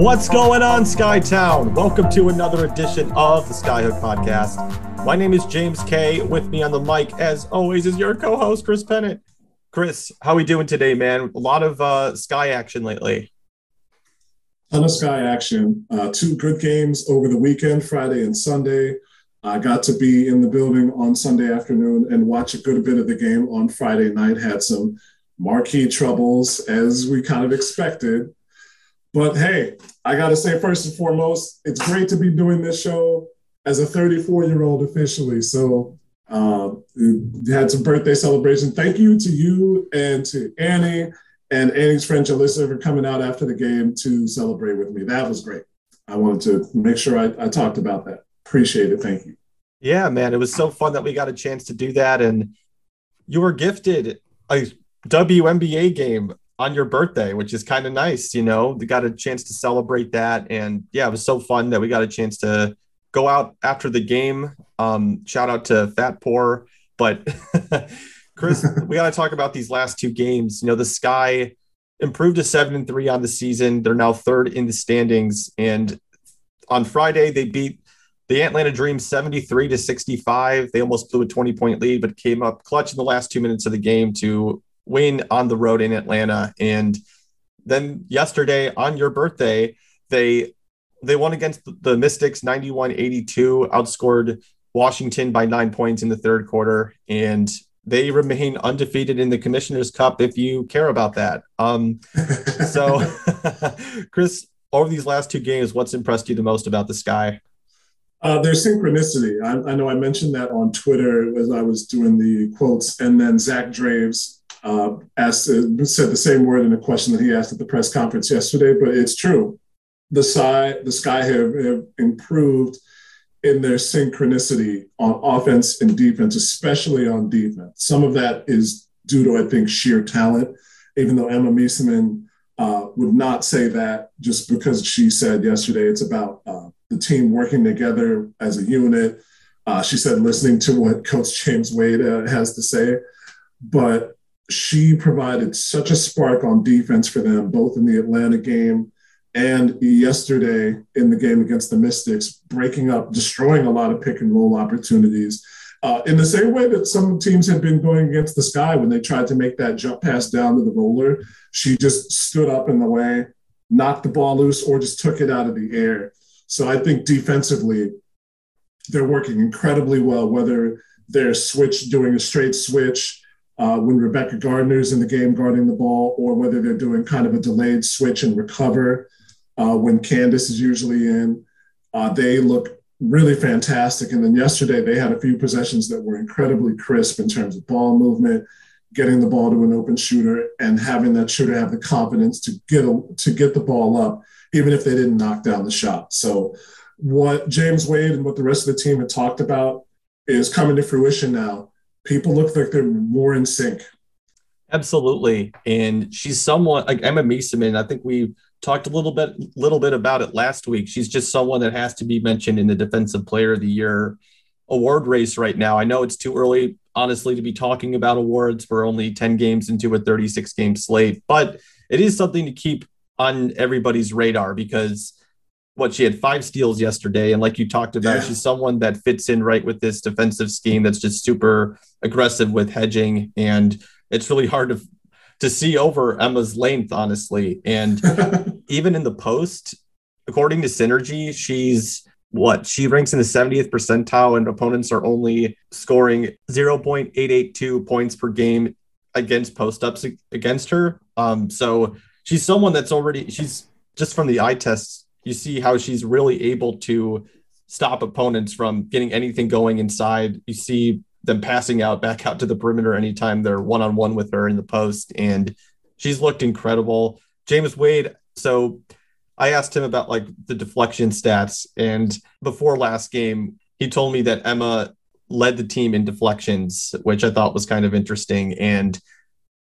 What's going on, Skytown? Welcome to another edition of the Skyhook Podcast. My name is James Kay. With me on the mic, as always, is your co-host Chris Pennant. Chris, how are we doing today, man? A lot of uh, Sky action lately. A ton of Sky action. Uh, two good games over the weekend, Friday and Sunday. I got to be in the building on Sunday afternoon and watch a good bit of the game on Friday night. Had some marquee troubles, as we kind of expected. But hey, I got to say, first and foremost, it's great to be doing this show as a 34 year old officially. So, uh, had some birthday celebration. Thank you to you and to Annie and Annie's friend Jalissa for coming out after the game to celebrate with me. That was great. I wanted to make sure I, I talked about that. Appreciate it. Thank you. Yeah, man. It was so fun that we got a chance to do that. And you were gifted a WNBA game on your birthday, which is kind of nice. You know, we got a chance to celebrate that. And yeah, it was so fun that we got a chance to go out after the game. Um, shout out to Fatpour. But Chris, we got to talk about these last two games. You know, the Sky improved to seven and three on the season. They're now third in the standings. And on Friday, they beat the Atlanta Dream 73 to 65. They almost blew a 20 point lead, but came up clutch in the last two minutes of the game to win on the road in Atlanta. And then yesterday on your birthday, they they won against the Mystics 91-82, outscored Washington by nine points in the third quarter, and they remain undefeated in the Commissioner's Cup if you care about that. Um, so, Chris, over these last two games, what's impressed you the most about the Sky? Uh, there's synchronicity. I, I, know I mentioned that on Twitter as I was doing the quotes, and then Zach Draves uh, asked uh, said the same word in a question that he asked at the press conference yesterday. But it's true. The sky the sky have, have improved in their synchronicity on offense and defense, especially on defense. Some of that is due to I think sheer talent. Even though Emma Meesseman uh, would not say that just because she said yesterday it's about uh, the team working together as a unit. Uh, she said listening to what Coach James Wade uh, has to say, but she provided such a spark on defense for them, both in the Atlanta game and yesterday in the game against the Mystics, breaking up, destroying a lot of pick and roll opportunities. Uh, in the same way that some teams had been going against the sky when they tried to make that jump pass down to the roller, she just stood up in the way, knocked the ball loose, or just took it out of the air. So I think defensively, they're working incredibly well, whether they're switch doing a straight switch uh, when Rebekah Gardner's in the game guarding the ball, or whether they're doing kind of a delayed switch and recover uh, when Candace is usually in. Uh, they look really fantastic. And then yesterday, they had a few possessions that were incredibly crisp in terms of ball movement, getting the ball to an open shooter, and having that shooter have the confidence to get a, to get the ball up, even if they didn't knock down the shot. So, what James Wade and what the rest of the team had talked about is coming to fruition now people look like they're more in sync. Absolutely, and she's someone like Emma Meesseman. I think we talked a little bit, little bit about it last week. She's just someone that has to be mentioned in the Defensive Player of the Year award race right now. I know it's too early, honestly, to be talking about awards. for only ten games into a thirty-six game slate, but it is something to keep on everybody's radar because what she had five steals yesterday and like you talked about yeah. she's someone that fits in right with this defensive scheme that's just super aggressive with hedging and it's really hard to to see over Emma's length honestly and even in the post according to synergy she's what she ranks in the 70th percentile and opponents are only scoring 0.882 points per game against post ups against her um so she's someone that's already she's just from the eye tests you see how she's really able to stop opponents from getting anything going inside. You see them passing out back out to the perimeter anytime they're one on one with her in the post. And she's looked incredible. James Wade. So I asked him about like the deflection stats. And before last game, he told me that Emma led the team in deflections, which I thought was kind of interesting. And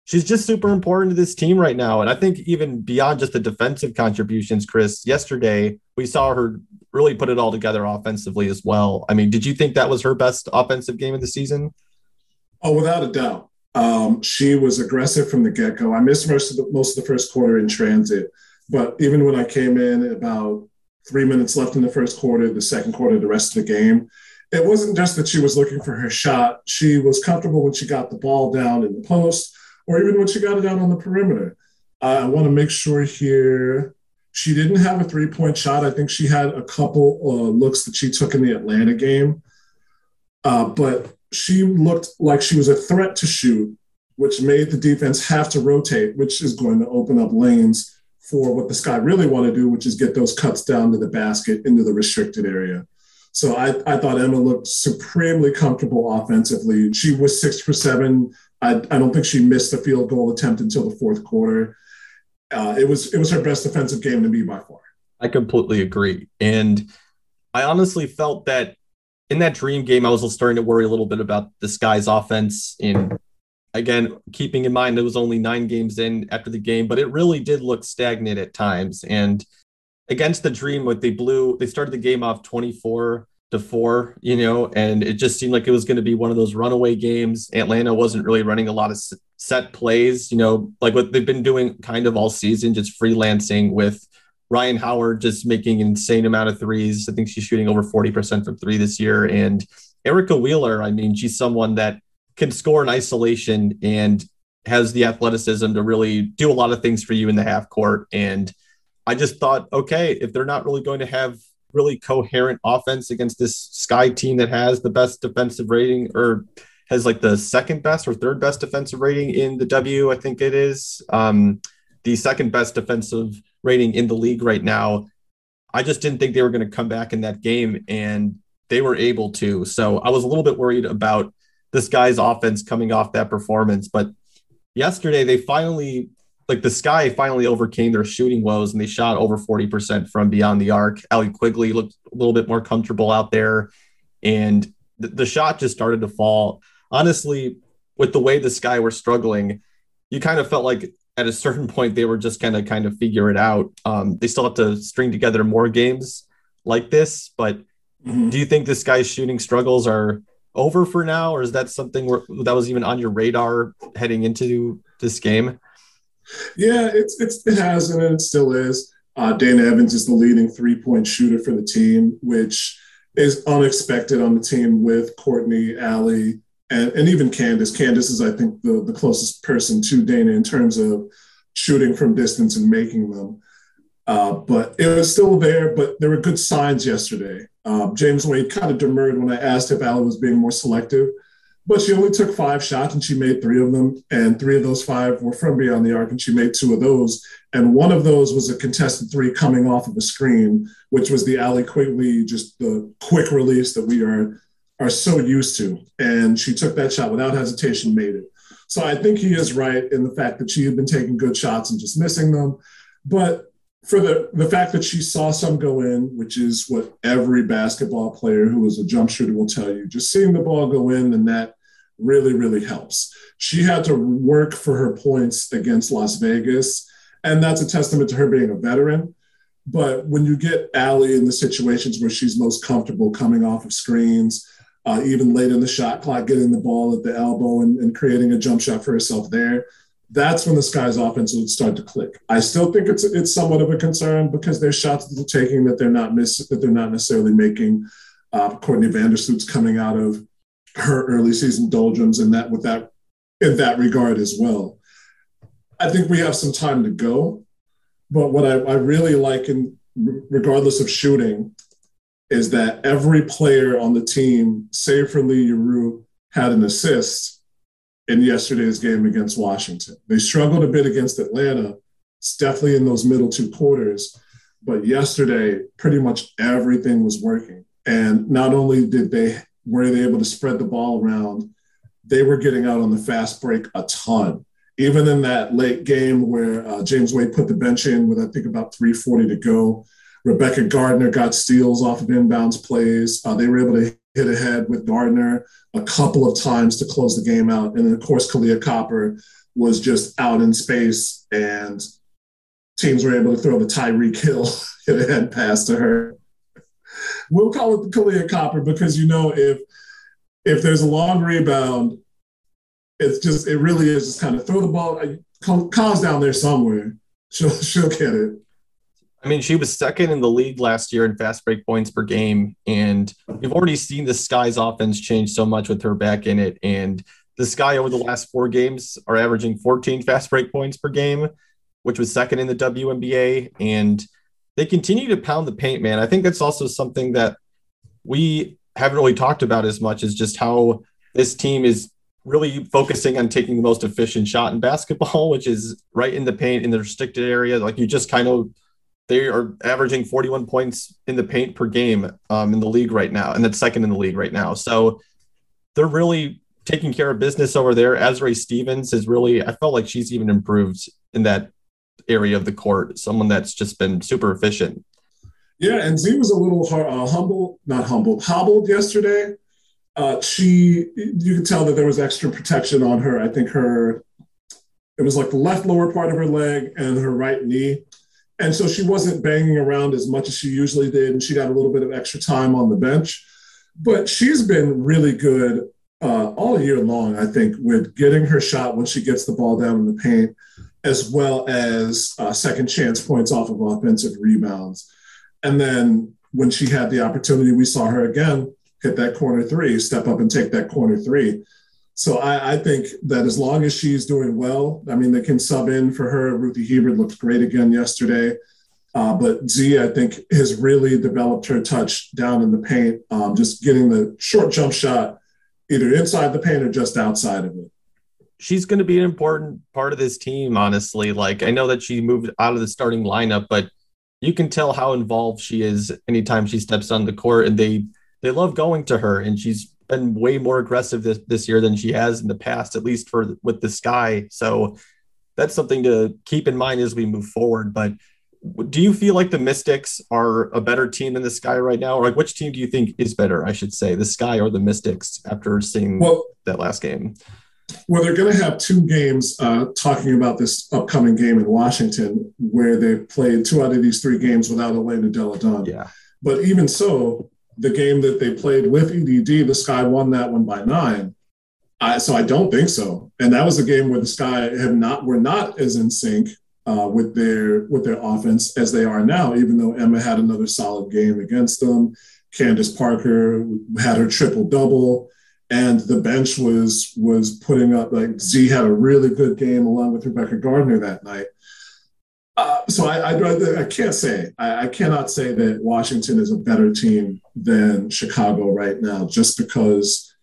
she's just super important to this team right now. And I think even beyond just the defensive contributions, Chris, yesterday we saw her really put it all together offensively as well. I mean, did you think that was her best offensive game of the season? Oh, without a doubt. Um, she was aggressive from the get go. I missed most of the most of the first quarter in transit, But even when I came in about three minutes left in the first quarter, the second quarter, the rest of the game, it wasn't just that she was looking for her shot. She was comfortable when she got the ball down in the post or even when she got it out on the perimeter. I want to make sure here she didn't have a three point shot. I think she had a couple uh, looks that she took in the Atlanta game, uh, but she looked like she was a threat to shoot, which made the defense have to rotate, which is going to open up lanes for what the Sky really want to do, which is get those cuts down to the basket into the restricted area. So I, I thought Emma looked supremely comfortable offensively. She was six for seven. I, I don't think she missed a field goal attempt until the fourth quarter. Uh, it was it was her best defensive game to me by far. I completely agree, and I honestly felt that in that dream game, I was starting to worry a little bit about the Sky's offense. And again, keeping in mind it was only nine games in after the game, but it really did look stagnant at times. And against the Dream, what they blew, they started the game off 24 to four, you know, and it just seemed like it was going to be one of those runaway games. Atlanta wasn't really running a lot of set plays, you know, like what they've been doing kind of all season, just freelancing with Rhyne Howard just making insane amount of threes. I think she's shooting over 40% from three this year. And Erica Wheeler, I mean, she's someone that can score in isolation and has the athleticism to really do a lot of things for you in the half court. And I just thought, okay, if they're not really going to have really coherent offense against this Sky team that has the best defensive rating or has like the second best or third best defensive rating in the W, I think it is. Um, the second best defensive rating in the league right now. I just didn't think they were going to come back in that game, and they were able to. So I was a little bit worried about this guy's offense coming off that performance. But yesterday, they finally, like the Sky finally overcame their shooting woes and they shot over 40% from beyond the arc. Allie Quigley looked a little bit more comfortable out there, and th- the shot just started to fall. Honestly, with the way the Sky were struggling, you kind of felt like at a certain point they were just going to kind of figure it out. Um, they still have to string together more games like this, but mm-hmm. do you think this guy's shooting struggles are over for now, or is that something where, that was even on your radar heading into this game? Yeah, it's, it's it has and it still is. Uh, Dana Evans is the leading three point shooter for the team, which is unexpected on the team with Courtney, Allie, and, and even Candace. Candace is, I think, the, the closest person to Dana in terms of shooting from distance and making them. Uh, but it was still there, but there were good signs yesterday. Uh, James Wade kind of demurred when I asked if Allie was being more selective, but she only took five shots and she made three of them. And three of those five were from beyond the arc, and she made two of those. And one of those was a contested three coming off of a screen, which was the Allie Quigley, just the quick release that we are are so used to. And she took that shot without hesitation, made it. So I think he is right in the fact that she had been taking good shots and just missing them. But for the, the fact that she saw some go in, which is what every basketball player who is a jump shooter will tell you, just seeing the ball go in the net really, really helps. She had to work for her points against Las Vegas. And that's a testament to her being a veteran. But when you get Allie in the situations where she's most comfortable coming off of screens, uh, even late in the shot clock, getting the ball at the elbow and, and creating a jump shot for herself there. That's when the Sky's offense would start to click. I still think it's it's somewhat of a concern because there's shots that they're taking that they're not miss that they're not necessarily making. Uh, Courtney Vandersloot's coming out of her early season doldrums and that with that in that regard as well. I think we have some time to go, but what I, I really like in regardless of shooting is that every player on the team, save for Li Yueru, had an assist in yesterday's game against Washington. They struggled a bit against Atlanta. It's definitely in those middle two quarters. But yesterday, pretty much everything was working. And not only did they were they able to spread the ball around, they were getting out on the fast break a ton. Even in that late game where uh, James Wade put the bench in with I think about 340 to go, Rebekah Gardner got steals off of inbounds plays. Uh, they were able to hit ahead with Gardner a couple of times to close the game out. And then, of course, Kahleah Copper was just out in space, and teams were able to throw the Tyreek Hill hit ahead pass to her. We'll call it the Kahleah Copper because you know if if there's a long rebound, it's just it really is just kind of throw the ball. Kyle's down there somewhere. She'll she'll get it I mean, she was second in the league last year in fast break points per game. And we've already seen the Sky's offense change so much with her back in it. And the Sky over the last four games are averaging 14 fast break points per game, which was second in the WNBA. And they continue to pound the paint, man. I think that's also something that we haven't really talked about as much is just how this team is really focusing on taking the most efficient shot in basketball, which is right in the paint in the restricted area. Like you just kind of they are averaging 41 points in the paint per game um, in the league right now, and that's second in the league right now. So they're really taking care of business over there. Azurá Stevens is really, I felt like she's even improved in that area of the court. Someone that's just been super efficient. Yeah, and Z was a little uh, humble, not humbled, hobbled yesterday. Uh, she, you could tell that there was extra protection on her. I think her, it was like the left lower part of her leg and her right knee and so she wasn't banging around as much as she usually did. And she got a little bit of extra time on the bench. But she's been really good uh, all year long, I think, with getting her shot when she gets the ball down in the paint, as well as uh, second chance points off of offensive rebounds. And then when she had the opportunity, we saw her again hit that corner three, step up and take that corner three. So I, I, think that as long as she's doing well, I mean, they can sub in for her. Ruthie Hebard looked great again yesterday. Uh, but Z, I think, has really developed her touch down in the paint, um, just getting the short jump shot either inside the paint or just outside of it. She's going to be an important part of this team, honestly. Like, I know that she moved out of the starting lineup, but you can tell how involved she is anytime she steps on the court, and they they love going to her, and she's been way more aggressive this, this year than she has in the past, at least for with the sky. So that's something to keep in mind as we move forward. But do you feel like the Mystics are a better team than the Sky right now, or like which team do you think is better? I should say the Sky or the Mystics after seeing well, that last game. Well, they're going to have two games uh, talking about this upcoming game in Washington, where they've played two out of these three games without Elena Delle Donne. Yeah. But even so, the game that they played with EDD, the Sky won that one by nine. I, so I don't think so. And that was a game where the Sky have not were not as in sync uh, with their with their offense as they are now. Even though Emma had another solid game against them, Candace Parker had her triple double, and the bench was was putting up like Z had a really good game along with Rebekah Gardner that night. Uh, so I, I, I, can't say I, I, cannot say that Washington is a better team than Chicago right now, just because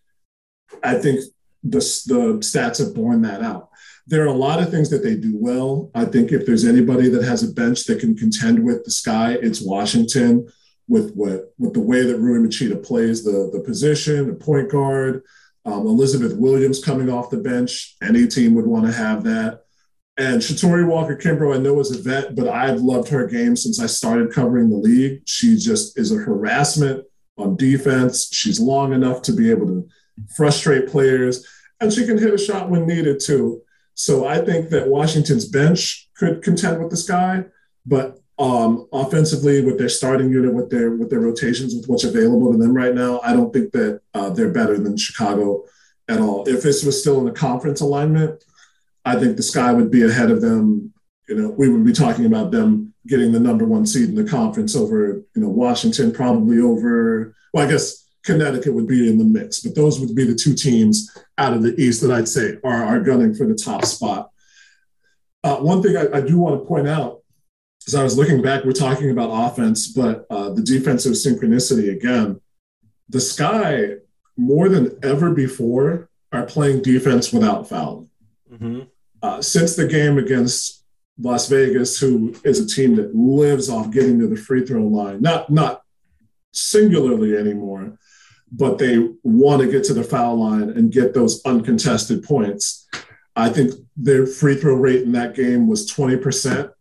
I think the the stats have borne that out. There are a lot of things that they do well. I think if there's anybody that has a bench that can contend with the Sky, it's Washington. With what with the way that Rui Machida plays the the position, the point guard, um, Elizabeth Williams coming off the bench, any team would want to have that. And Shatori Walker Kimbrough, I know is a vet, but I've loved her game since I started covering the league. She just is a harassment on defense. She's long enough to be able to frustrate players, and she can hit a shot when needed too. So I think that Washington's bench could contend with the sky, but um, offensively, with their starting unit, with their with their rotations, with what's available to them right now, I don't think that uh, they're better than Chicago at all. If this was still in the conference alignment, I think the Sky would be ahead of them. You know, we would be talking about them getting the number one seed in the conference over, you know, Washington, probably over, well, I guess Connecticut would be in the mix, but those would be the two teams out of the East that I'd say are, are gunning for the top spot. Uh, one thing I, I, do want to point out is I was looking back, we're talking about offense, but uh, the defensive synchronicity again, the Sky more than ever before are playing defense without fouling. Mm-hmm. Uh, since the game against Las Vegas, who is a team that lives off getting to the free throw line, not not singularly anymore, but they want to get to the foul line and get those uncontested points. I think their free throw rate in that game was 20%.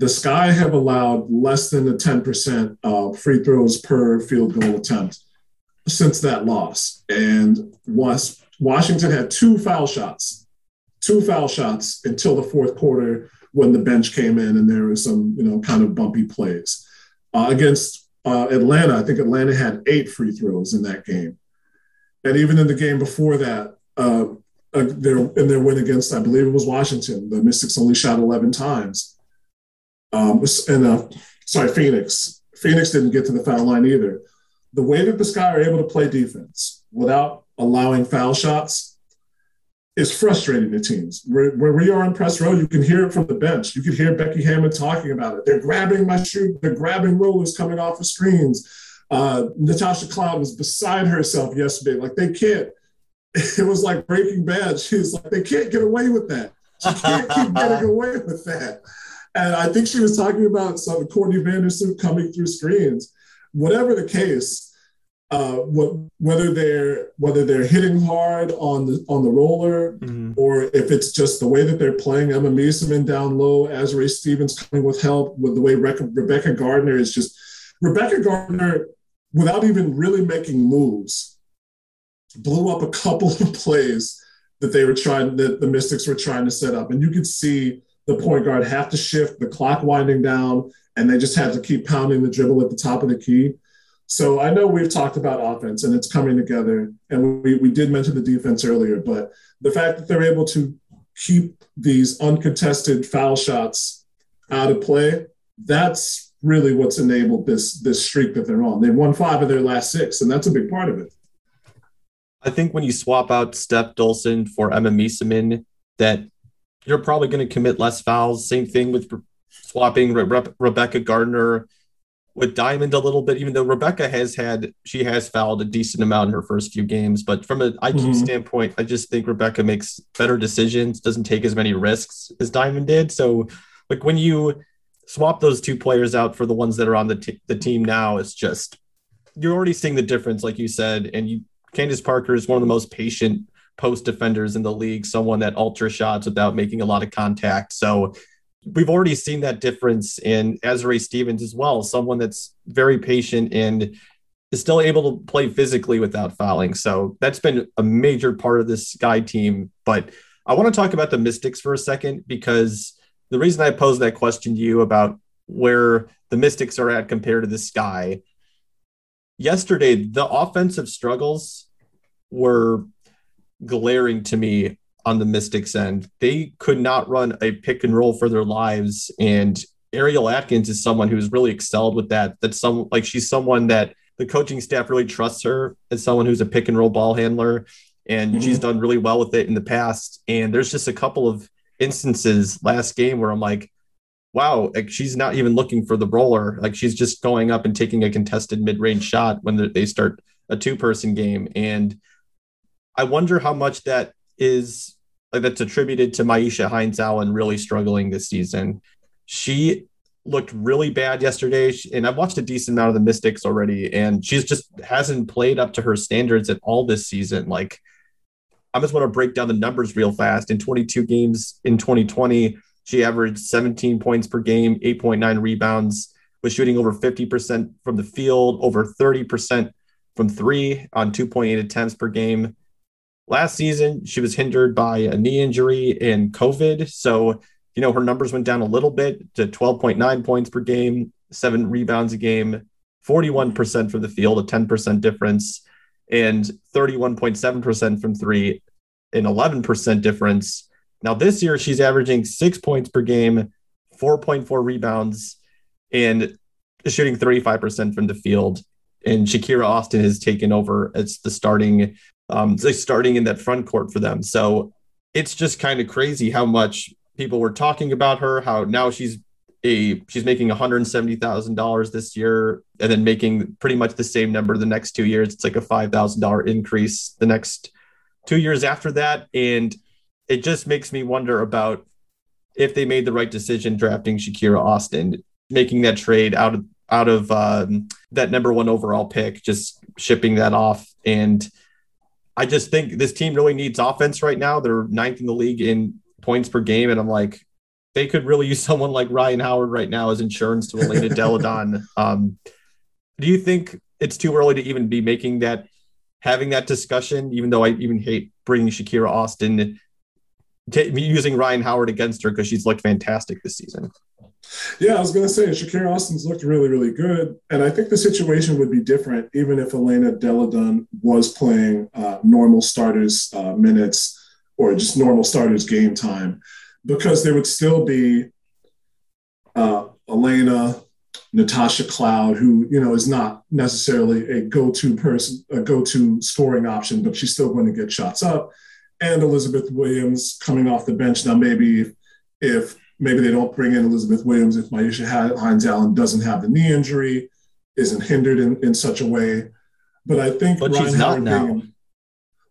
The Sky have allowed less than the 10% uh, free throws per field goal attempt since that loss. And Washington had two foul shots two foul shots until the fourth quarter when the bench came in and there was some, you know, kind of bumpy plays. Uh, against uh, Atlanta, I think Atlanta had eight free throws in that game. And even in the game before that, uh, uh, their, in their win against, I believe it was Washington, the Mystics only shot 11 times. Um, and uh, sorry, Phoenix. Phoenix didn't get to the foul line either. The way that the Sky are able to play defense without allowing foul shots is frustrating to teams. Where, where we are in press row, you can hear it from the bench. You can hear Becky Hammon talking about it. They're grabbing my shoe. They're grabbing rollers coming off the screens. Uh, Natasha Cloud was beside herself yesterday. Like they can't. It was like Breaking Bad. She was like, they can't get away with that. She can't keep getting away with that. And I think she was talking about some Courtney Vandersloot coming through screens. Whatever the case, uh, what, whether they're whether they're hitting hard on the on the roller mm-hmm. or if it's just the way that they're playing Emma Meesseman down low, Azurá Stevens coming with help, with the way Rebekah Gardner is just Rebekah Gardner, without even really making moves, blew up a couple of plays that they were trying that the Mystics were trying to set up, and you could see the point guard have to shift, the clock winding down, and they just had to keep pounding the dribble at the top of the key so I know we've talked about offense and it's coming together. And we, we did mention the defense earlier, but the fact that they're able to keep these uncontested foul shots out of play, that's really what's enabled this this streak that they're on. They've won five of their last six, and that's a big part of it. I think when you swap out Stef Dolson for Emma Meesseman, that you're probably going to commit less fouls. Same thing with swapping Re- Rebekah Gardner with Diamond a little bit, even though Rebekah has had she has fouled a decent amount in her first few games. But from an IQ mm-hmm. standpoint, I just think Rebekah makes better decisions, doesn't take as many risks as Diamond did. So, like when you swap those two players out for the ones that are on the t- the team now, it's just you're already seeing the difference, like you said. And you, Candace Parker is one of the most patient post defenders in the league, someone that ultra shots without making a lot of contact. So we've already seen that difference in Azurá Stevens as well, someone that's very patient and is still able to play physically without fouling. So that's been a major part of this Sky team. But I want to talk about the Mystics for a second because the reason I posed that question to you about where the Mystics are at compared to the Sky, yesterday, the offensive struggles were glaring to me on the Mystics end. They could not run a pick and roll for their lives. And Ariel Atkins is someone who's really excelled with that. That's some like she's someone that the coaching staff really trusts her as someone who's a pick and roll ball handler. And mm-hmm. she's done really well with it in the past. And there's just a couple of instances last game where I'm like, wow, like she's not even looking for the roller. Like she's just going up and taking a contested mid range shot when they start a two person game. And I wonder how much that is like that's attributed to Myisha Hines Allen really struggling this season. She looked really bad yesterday, and I've watched a decent amount of the Mystics already, and she's just hasn't played up to her standards at all this season. Like, I just want to break down the numbers real fast. In 22 games in 2020, she averaged 17 points per game, 8.9 rebounds, was shooting over 50% from the field, over 30% from three on 2.8 attempts per game. Last season, she was hindered by a knee injury and COVID. So, you know, her numbers went down a little bit to 12.9 points per game, seven rebounds a game, 41% from the field, a 10% difference, and 31.7% from three, an 11% difference. Now, this year, she's averaging six points per game, 4.4 rebounds, and shooting 35% from the field. And Shakira Austin has taken over as the starting um, starting in that front court for them. So it's just kind of crazy how much people were talking about her, how now she's a she's making $170,000 this year and then making pretty much the same number the next 2 years. It's like a $5,000 increase the next 2 years after that and it just makes me wonder about if they made the right decision drafting Shakira Austin, making that trade out of out of um, that number one overall pick, just shipping that off and I just think this team really needs offense right now. They're ninth in the league in points per game, and I'm like, they could really use someone like Rhyne Howard right now as insurance to Elena Delle Donne. Um, do you think it's too early to even be making that, having that discussion? Even though I even hate bringing Shakira Austin, t- using Rhyne Howard against her because she's looked fantastic this season. Yeah, I was going to say Shakira Austin's looked really, really good, and I think the situation would be different even if Elena Delle Donne was playing uh, normal starters uh, minutes or just normal starters game time, because there would still be uh, Elena, Natasha Cloud, who you know is not necessarily a go-to person, a go-to scoring option, but she's still going to get shots up. And Elizabeth Williams coming off the bench now. Maybe if maybe they don't bring in Elizabeth Williams if Myisha Hines Allen doesn't have the knee injury, isn't hindered in, in such a way. But I think but Rhyne she's Howard now. Being,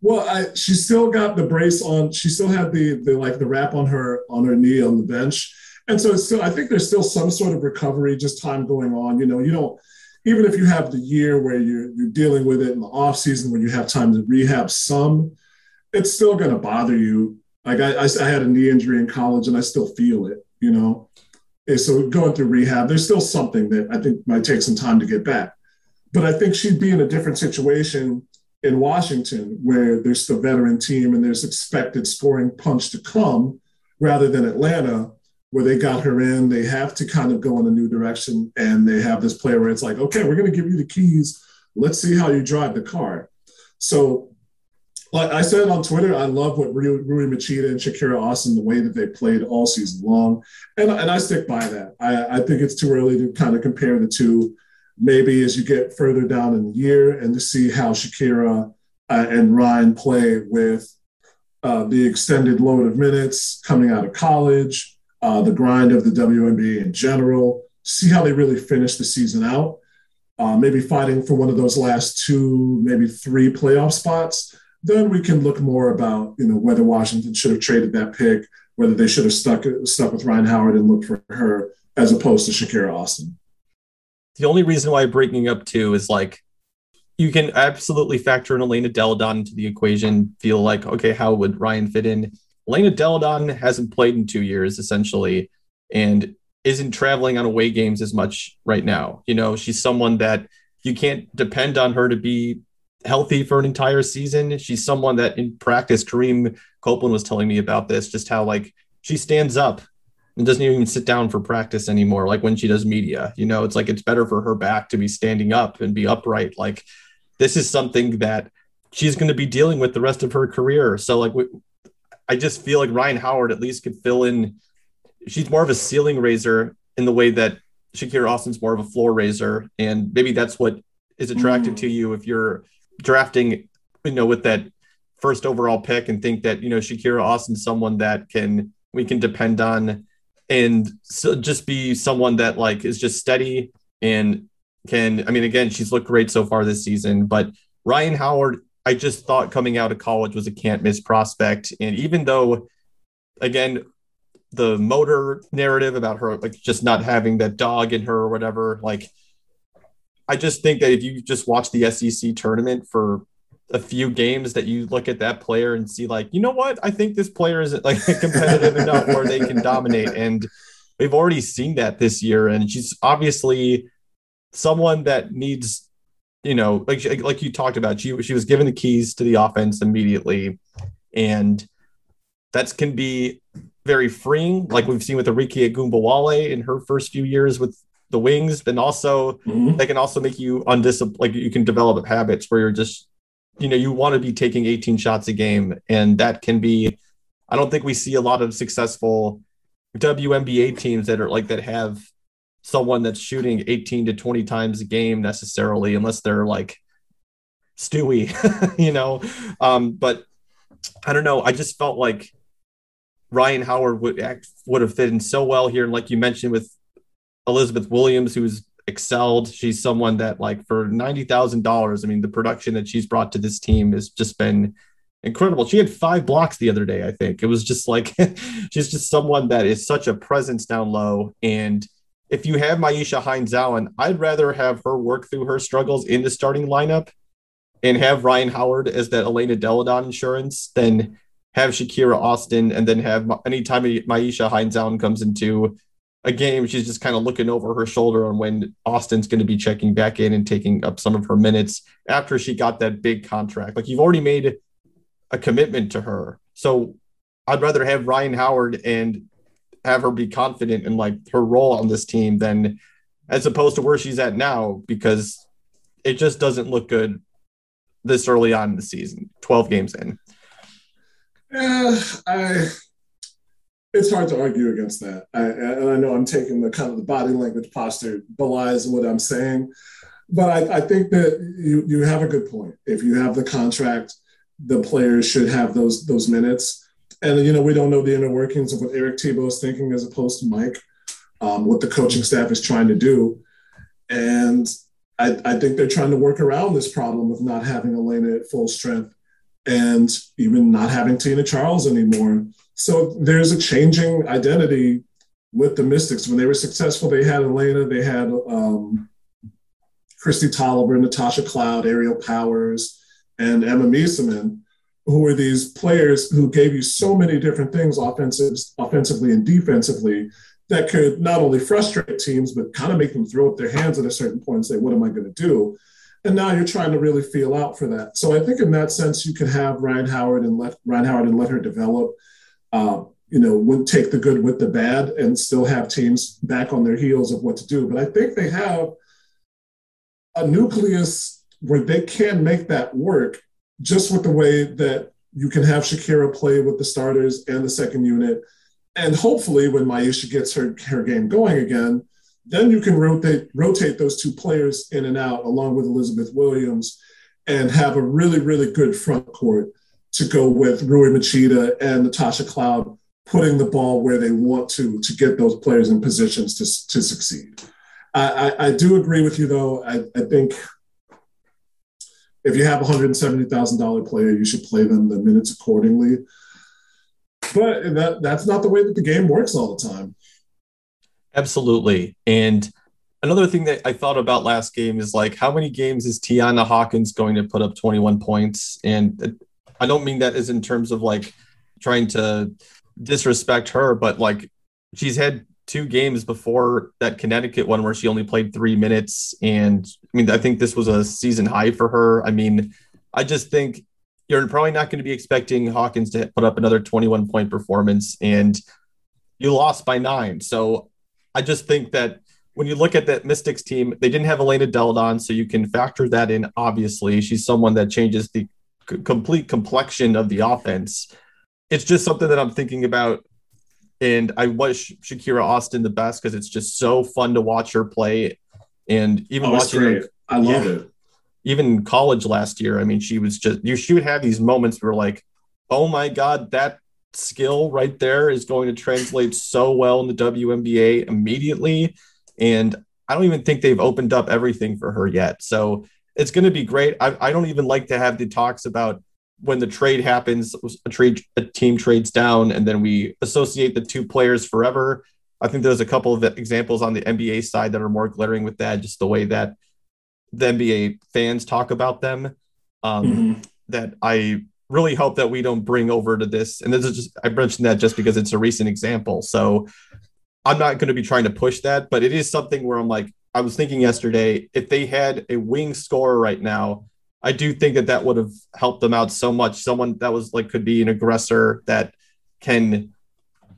well, I, she still got the brace on. She still had the the like the wrap on her on her knee on the bench, and so it's still. I think there's still some sort of recovery, just time going on. You know, you don't even if you have the year where you're you're dealing with it in the off season where you have time to rehab some, it's still going to bother you. Like I, I, had a knee injury in college and I still feel it. You know, and so going through rehab, there's still something that I think might take some time to get back. But I think she'd be in a different situation in Washington, where there's the veteran team and there's expected scoring punch to come, rather than Atlanta, where they got her in, they have to kind of go in a new direction, and they have this player where it's like, okay, we're going to give you the keys. Let's see how you drive the car. So, like I said on Twitter, I love what Rui, Rui Machida and Shakira Austin, the way that they played all season long, and, and I stick by that. I, I think it's too early to kind of compare the two maybe as you get further down in the year and to see how Shakira uh, and Rhyne play with uh, the extended load of minutes coming out of college, uh, the grind of the WNBA in general, see how they really finish the season out. Uh, maybe fighting for one of those last two, maybe three playoff spots. Then we can look more about you know whether Washington should have traded that pick, whether they should have stuck stuck with Rhyne Howard and looked for her as opposed to Shakira Austin the only reason why breaking up two is like you can absolutely factor in Elena Delle Donne into the equation. Feel like okay, how would Rhyne fit in? Elena Delle Donne hasn't played in two years essentially, and isn't traveling on away games as much right now. You know, she's someone that you can't depend on her to be healthy for an entire season. She's someone that in practice, Kareem Copeland was telling me about this, just how like she stands up and doesn't even sit down for practice anymore like when she does media you know it's like it's better for her back to be standing up and be upright like this is something that she's going to be dealing with the rest of her career so like i just feel like Rhyne howard at least could fill in she's more of a ceiling raiser in the way that shakira austin's more of a floor raiser and maybe that's what is attractive mm. to you if you're drafting you know with that first overall pick and think that you know shakira austin's someone that can we can depend on and so just be someone that like is just steady and can I mean again she's looked great so far this season but Rhyne Howard I just thought coming out of college was a can't miss prospect. And even though again the motor narrative about her like just not having that dog in her or whatever like I just think that if you just watch the SEC tournament for a few games that you look at that player and see like, you know what? I think this player is like competitive enough where they can dominate. And we've already seen that this year. And she's obviously someone that needs, you know, like like you talked about, she she was given the keys to the offense immediately. And that can be very freeing, like we've seen with Arike Ogunbowale in her first few years with the wings, and also mm-hmm. they can also make you undisciplined. Like you can develop habits where you're just you know you want to be taking 18 shots a game and that can be i don't think we see a lot of successful WNBA teams that are like that have someone that's shooting 18 to 20 times a game necessarily unless they're like Stewie, you know. Um, but I don't know. I just felt like Rhyne Howard would act would have fit in so well here, and like you mentioned with Elizabeth Williams, who's excelled. She's someone that, like, for ninety thousand dollars, I mean, the production that she's brought to this team has just been incredible. She had five blocks the other day. I think it was just like she's just someone that is such a presence down low. And if you have Myisha Hines Allen, I'd rather have her work through her struggles in the starting lineup and have Rhyne Howard as that Elena Delle Donne insurance than have Shakira Austin and then have anytime Myisha Hines Allen comes into a game, she's just kind of looking over her shoulder on when Austin's going to be checking back in and taking up some of her minutes after she got that big contract. Like you've already made a commitment to her. So I'd rather have Rhyne Howard and have her be confident in like her role on this team than as opposed to where she's at now because it just doesn't look good this early on in the season, 12 games in. Yeah, I it's hard to argue against that. I, and I know I'm taking the kind of the body language posture belies what I'm saying, but I, I think that you you have a good point. If you have the contract, the players should have those those minutes. And you know, we don't know the inner workings of what Eric Thibault is thinking as opposed to Mike, um, what the coaching staff is trying to do. And I, I think they're trying to work around this problem of not having Elena at full strength and even not having Tina Charles anymore. So there's a changing identity with the Mystics. When they were successful, they had Elena, they had um, Kristi Toliver, Natasha Cloud, Aerial Powers, and Emma Meesseman, who were these players who gave you so many different things offensive, offensively and defensively that could not only frustrate teams, but kind of make them throw up their hands at a certain point and say, What am I going to do? And now you're trying to really feel out for that. So I think in that sense, you could have Rhyne Howard and let Rhyne Howard and let her develop. Uh, you know, would take the good with the bad and still have teams back on their heels of what to do. But I think they have a nucleus where they can make that work just with the way that you can have Shakira play with the starters and the second unit. And hopefully, when Myisha gets her, her game going again, then you can rotate rotate those two players in and out along with Elizabeth Williams and have a really, really good front court to go with Rui Machida and Natasha Cloud putting the ball where they want to to get those players in positions to, to succeed. I, I, I do agree with you though. I, I think if you have a $170,000 player, you should play them the minutes accordingly. But that, that's not the way that the game works all the time. Absolutely. And another thing that I thought about last game is like, how many games is Tianna Hawkins going to put up 21 points? And uh, I don't mean that as in terms of like trying to disrespect her, but like she's had two games before that Connecticut one where she only played three minutes. And I mean, I think this was a season high for her. I mean, I just think you're probably not going to be expecting Hawkins to put up another 21 point performance. And you lost by nine. So I just think that when you look at that Mystics team, they didn't have Elena Delle Donne, so you can factor that in. Obviously, she's someone that changes the c- complete complexion of the offense. It's just something that I'm thinking about, and I wish Shakira Austin the best because it's just so fun to watch her play, and even oh, watching her, I love yeah, it. Even college last year, I mean, she was just you. She would have these moments where like, oh my god, that skill right there is going to translate so well in the WNBA immediately. And I don't even think they've opened up everything for her yet. So it's going to be great. I, I don't even like to have the talks about when the trade happens, a trade, a team trades down, and then we associate the two players forever. I think there's a couple of examples on the NBA side that are more glaring with that, just the way that the NBA fans talk about them. Um, mm-hmm. That I really hope that we don't bring over to this. And this is just, I mentioned that just because it's a recent example. So I'm not going to be trying to push that, but it is something where I'm like, I was thinking yesterday, if they had a wing scorer right now, I do think that that would have helped them out so much. Someone that was like, could be an aggressor that can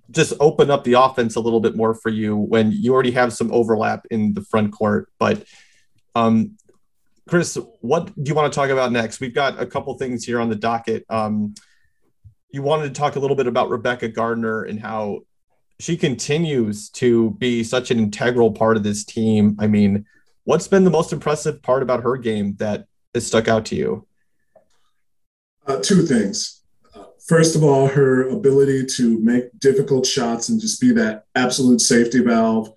just open up the offense a little bit more for you when you already have some overlap in the front court. But um, Chris, what do you want to talk about next? We've got a couple things here on the docket. Um, you wanted to talk a little bit about Rebekah Gardner and how she continues to be such an integral part of this team. I mean, what's been the most impressive part about her game that has stuck out to you? Uh, two things. Uh, first of all, her ability to make difficult shots and just be that absolute safety valve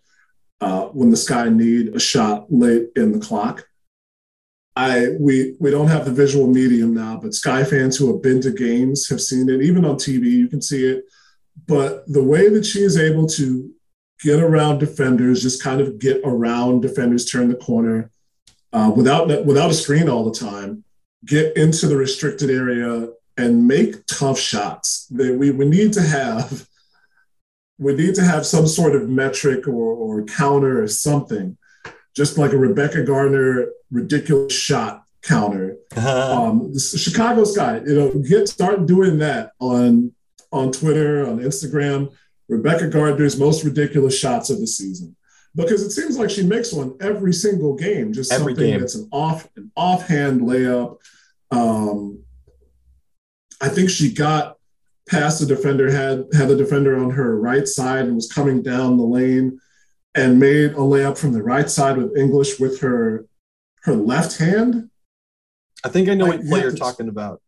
uh, when the Sky need a shot late in the clock. I we we don't have the visual medium now, but Sky fans who have been to games have seen it. Even on TV, you can see it. But the way that she is able to get around defenders, just kind of get around defenders, turn the corner uh, without without a screen all the time, get into the restricted area and make tough shots. That we we need to have we need to have some sort of metric or, or counter or something just like a Rebekah Gardner ridiculous shot counter. Uh-huh. Um, Chicago Sky, you know, get start doing that on on Twitter, on Instagram. Rebekah Gardner's most ridiculous shots of the season because it seems like she makes one every single game. Just every something game. that's an off an offhand layup. Um, I think she got past the defender, had had the defender on her right side and was coming down the lane and made a layup from the right side with English with her her left hand. I think I know what play you're talking about.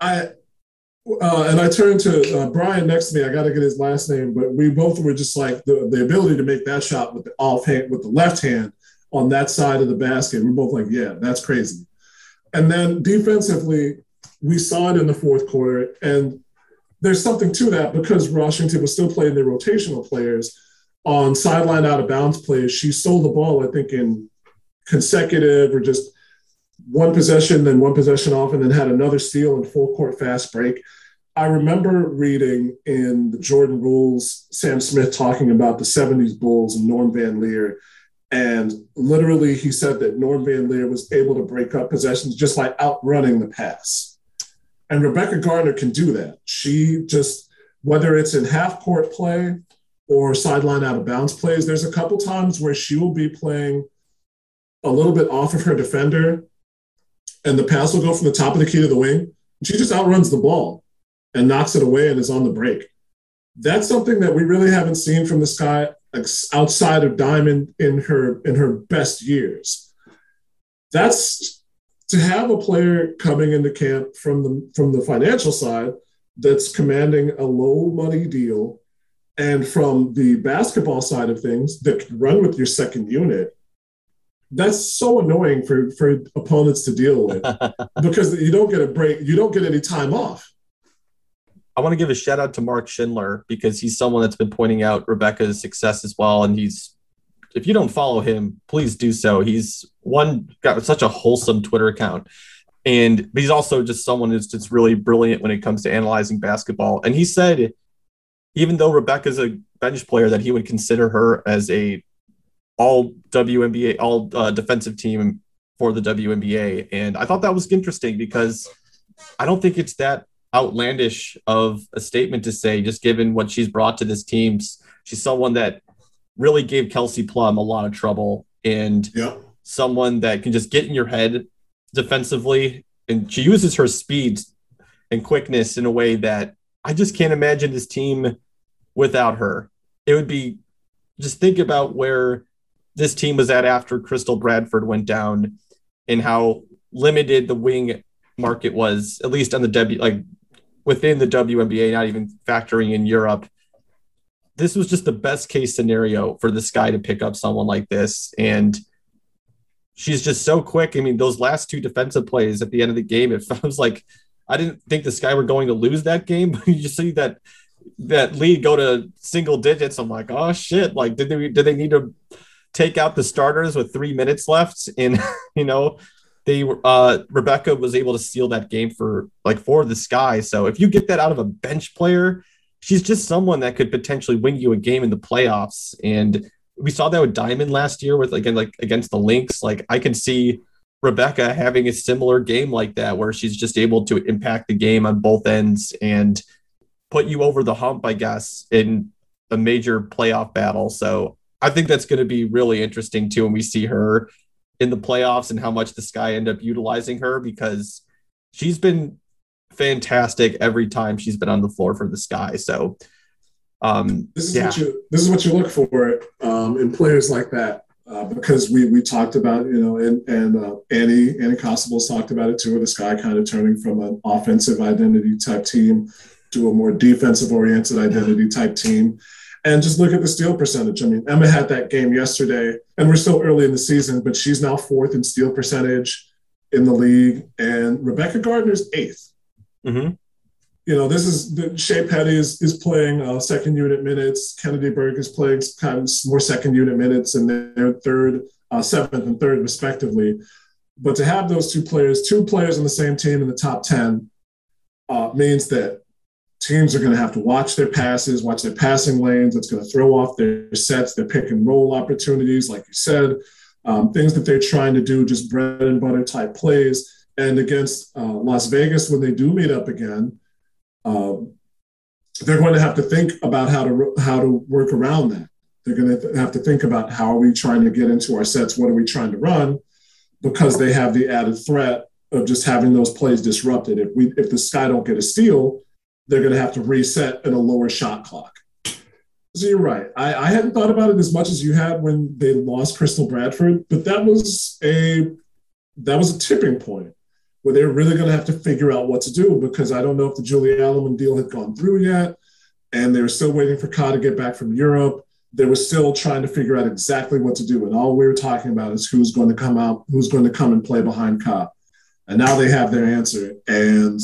I uh, and I turned to uh, Brian next to me. I got to get his last name, but we both were just like the, the ability to make that shot with the off hand with the left hand on that side of the basket. We're both like, yeah, that's crazy. And then defensively, we saw it in the fourth quarter, and there's something to that because Washington was still playing their rotational players on sideline out of bounds plays. She stole the ball, I think, in consecutive or just one possession, then one possession off, and then had another steal and full court fast break. I remember reading in the Jordan Rules, Sam Smith talking about the 70s Bulls and Norm Van Lier. And literally, he said that Norm Van Lier was able to break up possessions just by outrunning the pass. And Rebekah Gardner can do that. She just, whether it's in half court play or sideline out of bounds plays, there's a couple times where she will be playing a little bit off of her defender and the pass will go from the top of the key to the wing. She just outruns the ball and knocks it away and is on the break. That's something that we really haven't seen from this guy outside of Diamond in her in her best years. That's to have a player coming into camp from the from the financial side that's commanding a low money deal and from the basketball side of things that can run with your second unit that's so annoying for for opponents to deal with because you don't get a break, you don't get any time off. I want to give a shout out to Mark Schindler because he's someone that's been pointing out Rebekah's success as well, and he's if you don't follow him, please do so. He's one got such a wholesome Twitter account. And but he's also just someone who's just really brilliant when it comes to analyzing basketball. And he said, even though Rebekah's a bench player, that he would consider her as a all WNBA, all uh, defensive team for the WNBA. And I thought that was interesting because I don't think it's that outlandish of a statement to say, just given what she's brought to this team. She's someone that really gave Kelsey Plum a lot of trouble and yeah. someone that can just get in your head defensively. And she uses her speed and quickness in a way that I just can't imagine this team without her. It would be just think about where this team was at after Crystal Bradford went down and how limited the wing market was, at least on the W, like within the WNBA, not even factoring in Europe. This was just the best case scenario for this guy to pick up someone like this. And she's just so quick. I mean, those last two defensive plays at the end of the game, it was like I didn't think the Sky were going to lose that game, but you just see that that lead go to single digits. I'm like, oh shit! Like, did they did they need to take out the starters with three minutes left. And, you know, they uh Rebekah was able to steal that game for like for the sky. So if you get that out of a bench player, she's just someone that could potentially win you a game in the playoffs. And we saw that with Diamond last year with again like against the Lynx. Like I can see Rebekah having a similar game like that where she's just able to impact the game on both ends and put you over the hump, I guess, in a major playoff battle. So I think that's going to be really interesting too when we see her in the playoffs and how much the Sky end up utilizing her because she's been fantastic every time she's been on the floor for the Sky. So um, this is yeah. what you this is what you look for um, in players like that. Uh, because we we talked about you know and and uh, Annie Annie Costabile's talked about it too. With the Sky kind of turning from an offensive identity type team to a more defensive oriented identity type team. And just look at the steal percentage. I mean, Emma had that game yesterday, and we're still early in the season, but she's now fourth in steal percentage in the league, and Rebekah Gardner's 8th mm-hmm. You know, this is the Shey Peddy is, is playing uh, second unit minutes. Kennedy Burke is playing kind of more second unit minutes, and they're third, uh, seventh, and third respectively. But to have those two players, two players on the same team in the top 10, uh, means that teams are going to have to watch their passes, watch their passing lanes. It's going to throw off their sets, their pick and roll opportunities, like you said, um, things that they're trying to do, just bread and butter type plays. And against uh, Las Vegas, when they do meet up again, um, they're going to have to think about how to how to work around that. They're going to have to think about how are we trying to get into our sets? What are we trying to run? Because they have the added threat of just having those plays disrupted. If we if the Sky don't get a steal, they're going to have to reset in a lower shot clock. So you're right. I, I hadn't thought about it as much as you had when they lost Crystal Bradford, but that was a that was a tipping point where they're really going to have to figure out what to do because I don't know if the Julie Allemand deal had gone through yet, and they were still waiting for Ka to get back from Europe. They were still trying to figure out exactly what to do, and all we were talking about is who's going to come out, who's going to come and play behind Ka, and now they have their answer, and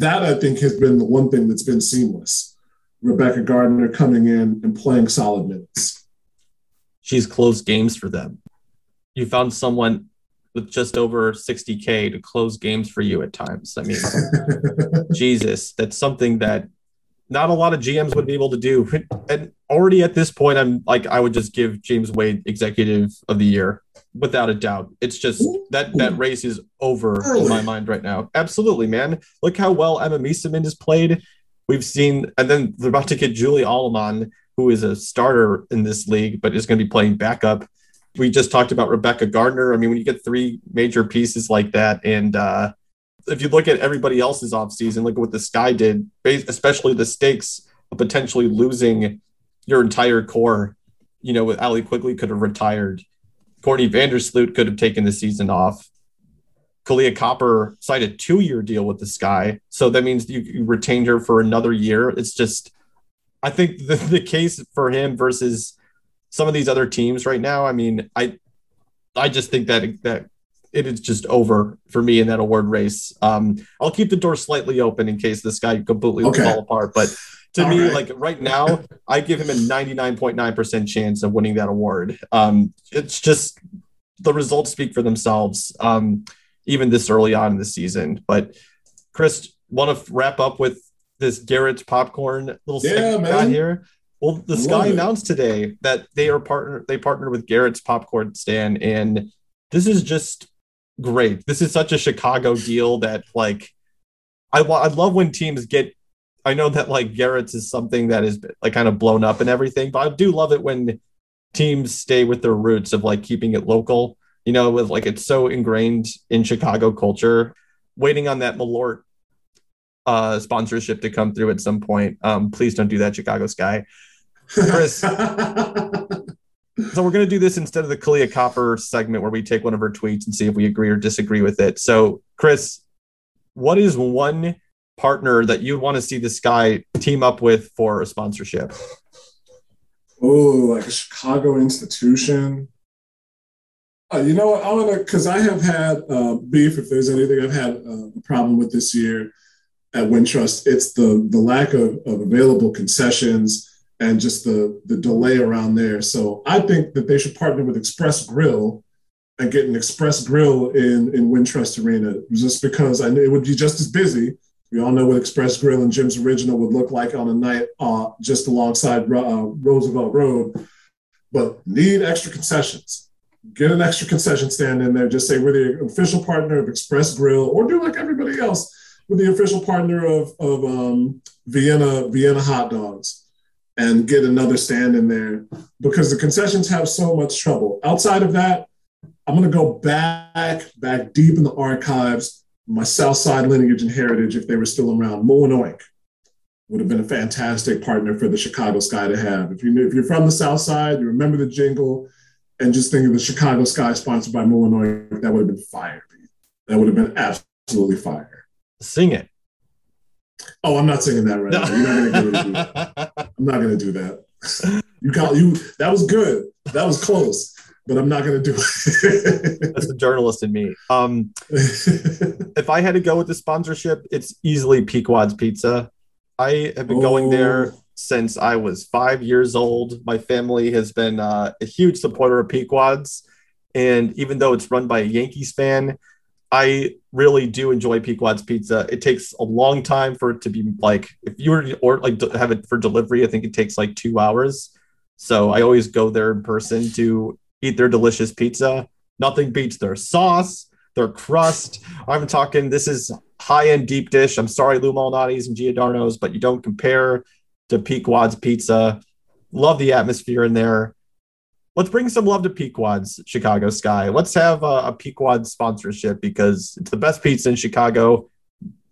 that I think has been the one thing that's been seamless. Rebekah Gardner coming in and playing solid minutes. She's closed games for them. You found someone with just over 60k to close games for you at times. I mean, Jesus, that's something that not a lot of GMs would be able to do. And already at this point, I'm like, I would just give James Wade executive of the year without a doubt. It's just that that race is over in my mind right now. Absolutely, man. Look how well Emma Meesseman has played. We've seen, and then they're about to get Julie Allemand, who is a starter in this league, but is going to be playing backup. We just talked about Rebekah Gardner. I mean, when you get three major pieces like that, and uh, if you look at everybody else's offseason, look at what the Sky did, especially the stakes of potentially losing your entire core. You know, with Allie Quigley could have retired. Courtney Vandersloot could have taken the season off. Kahleah Copper signed a two year deal with the Sky. So that means you, you, retained her for another year. It's just, I think the, the case for him versus some of these other teams right now, I mean, I, I just think that that it is just over for me in that award race. Um, I'll keep the door slightly open in case this guy completely okay. fall apart. But to All me, right. like right now, I give him a 99.9% chance of winning that award. Um, it's just the results speak for themselves, um, even this early on in the season. But Chris, want to wrap up with this Garrett's popcorn little yeah, man. here? Well, the Sky announced today that they are partner. They partnered with Garrett's Popcorn Stand, and this is just great. This is such a Chicago deal that like I I love when teams get. I know that like Garrett's is something that is like kind of blown up and everything, but I do love it when teams stay with their roots of like keeping it local. You know, with like it's so ingrained in Chicago culture. Waiting on that Malort uh, sponsorship to come through at some point. Um, please don't do that, Chicago Sky. Chris, so we're going to do this instead of the Kahleah Copper segment where we take one of her tweets and see if we agree or disagree with it. So, Chris, what is one partner that you'd want to see this guy team up with for a sponsorship? Oh, like a Chicago institution. Uh, you know, what? I'm gonna because I have had uh, beef. If there's anything I've had uh, a problem with this year at Wintrust, it's the the lack of, of available concessions and just the the delay around there. So I think that they should partner with Express Grill and get an Express Grill in in Wintrust Arena, just because I it would be just as busy. We all know what Express Grill and Jim's Original would look like on a night uh, just alongside uh, Roosevelt Road, but need extra concessions. Get an extra concession stand in there. Just say we're the official partner of Express Grill, or do like everybody else, we're the official partner of of um, Vienna Vienna hot dogs and get another stand in there because the concessions have so much trouble. Outside of that, I'm going to go back, back deep in the archives, my South Side lineage and heritage, if they were still around. Moo & Oink would have been a fantastic partner for the Chicago Sky to have. If, you, if you're from the South Side, you remember the jingle, and just think of the Chicago Sky sponsored by Moo & Oink, that would have been fire. That would have been absolutely fire. Sing it. Oh, I'm not singing that right now. You're not gonna do that. I'm not gonna do that. You got you. That was good. That was close, but I'm not gonna do it. That's the journalist in me. Um, if I had to go with the sponsorship, it's easily Pequod's Pizza. I have been oh. going there oh. since I was five years old. My family has been uh, a huge supporter of Pequod's, and even though it's run by a Yankees fan, I really do enjoy Pequod's pizza. It takes a long time for it to be like if you were to or like have it for delivery, I think it takes like two hours. So I always go there in person to eat their delicious pizza. Nothing beats their sauce, their crust. I'm talking this is high end deep dish. I'm sorry, Lou Malnati's and Giordano's, but you don't compare to Pequod's pizza. Love the atmosphere in there let's bring some love to Pequod's Chicago Sky. Let's have a, a Pequod sponsorship because it's the best pizza in Chicago.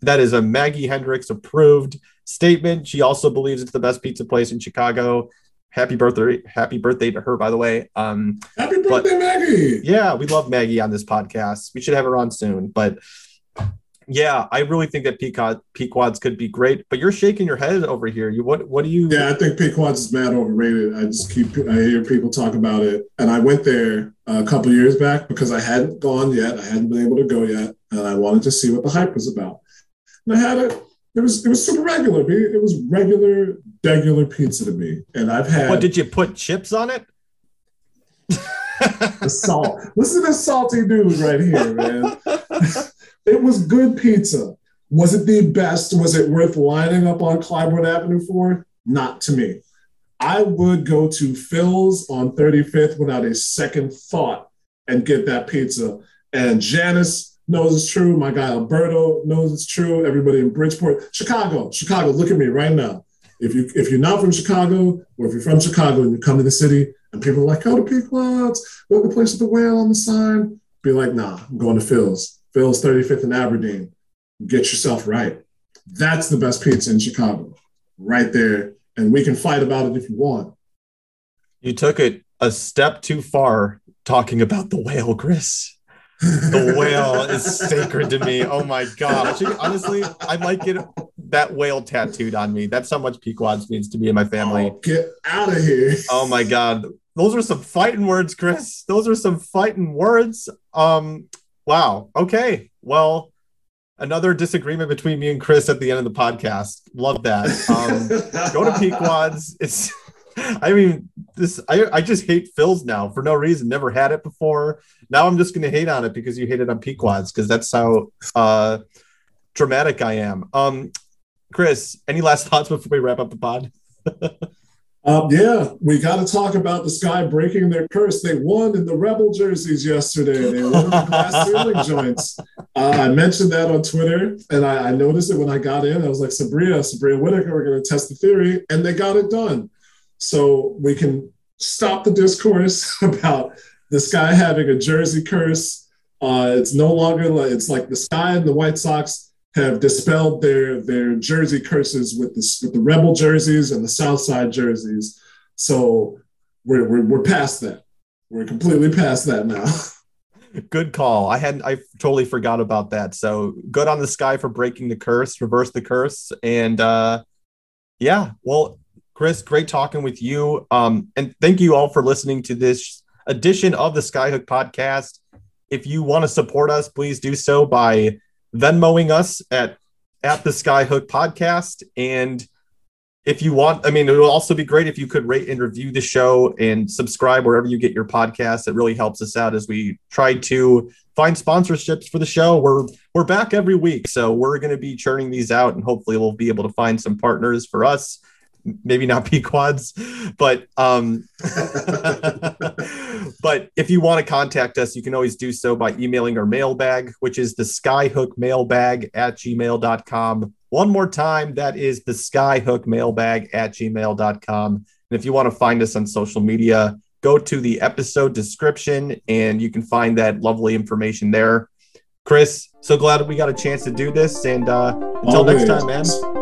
That is a Maggie Hendricks approved statement. She also believes it's the best pizza place in Chicago. Happy birthday! Happy birthday to her, by the way. Um, happy birthday, but, Maggie! Yeah, we love Maggie on this podcast. We should have her on soon. But yeah, I really think that Pequod, Pequod's could be great. But you're shaking your head over here. You what? What do you? Yeah, I think Pequod's is mad overrated. I just keep I hear people talk about it, and I went there a couple years back because I hadn't gone yet. I hadn't been able to go yet, and I wanted to see what the hype was about. And I had it. It was it was super regular. It was regular, regular pizza to me. And I've had. What did you put chips on it? the salt. Listen to this salty dude right here, man. it was good pizza. Was it the best? Was it worth lining up on Clybourn Avenue for? Not to me. I would go to Phil's on 35th without a second thought and get that pizza. And Janice knows it's true. My guy Alberto knows it's true. Everybody in Bridgeport, Chicago, Chicago, look at me right now. If you if you're not from Chicago, or if you're from Chicago and you come to the city and people are like, "Oh, the Pequod's, go to the place with the whale on the sign," be like, "Nah, I'm going to Phil's. Phil's 35th in Aberdeen. Get yourself right. That's the best pizza in Chicago, right there. And we can fight about it if you want." You took it a step too far talking about the whale, Chris the whale is sacred to me. Oh my god! honestly, I might get that whale tattooed on me. That's how much Pequod's means to me and my family. Oh, get out of here! Oh my god, those are some fighting words, Chris. Those are some fighting words. Um, wow. Okay, well, another disagreement between me and Chris at the end of the podcast. Love that. Um, go to Pequod's. It's I mean, this I, I just hate Phil's now for no reason. Never had it before. Now I'm just gonna hate on it because you hate it on Pequod's because that's how uh dramatic I am. Um Chris, any last thoughts before we wrap up the pod? um, yeah, we got to talk about the sky breaking their curse. They won in the Rebel jerseys yesterday. They won the glass ceiling joints. Uh, I mentioned that on Twitter, and I, I, noticed it when I got in. I was like, Sabria, Sabria Whitaker, we're going to test the theory, and they got it done so we can stop the discourse about this guy having a jersey curse. Uh, it's no longer like it's like the Sky and the White Sox have dispelled their their jersey curses with the with the Rebel jerseys and the South Side jerseys. So we're we're, we're past that. We're completely past that now. Good call. I hadn't. I totally forgot about that. So good on the Sky for breaking the curse, reverse the curse, and uh, yeah. Well, Chris, great talking with you. Um, and thank you all for listening to this edition of the Skyhook podcast. If you want to support us, please do so by Venmoing us at at the Skyhook podcast. And if you want, I mean, it would also be great if you could rate and review the show and subscribe wherever you get your podcast. It really helps us out as we try to find sponsorships for the show. We're we're back every week, so we're going to be churning these out, and hopefully, we'll be able to find some partners for us maybe not Pequod's, but um, but if you want to contact us, you can always do so by emailing our mailbag, which is the skyhook mailbag at gmail.com. One more time, that is the skyhook mailbag at gmail.com. And if you want to find us on social media, go to the episode description and you can find that lovely information there. Chris, so glad we got a chance to do this. And uh, until Always. next time, man.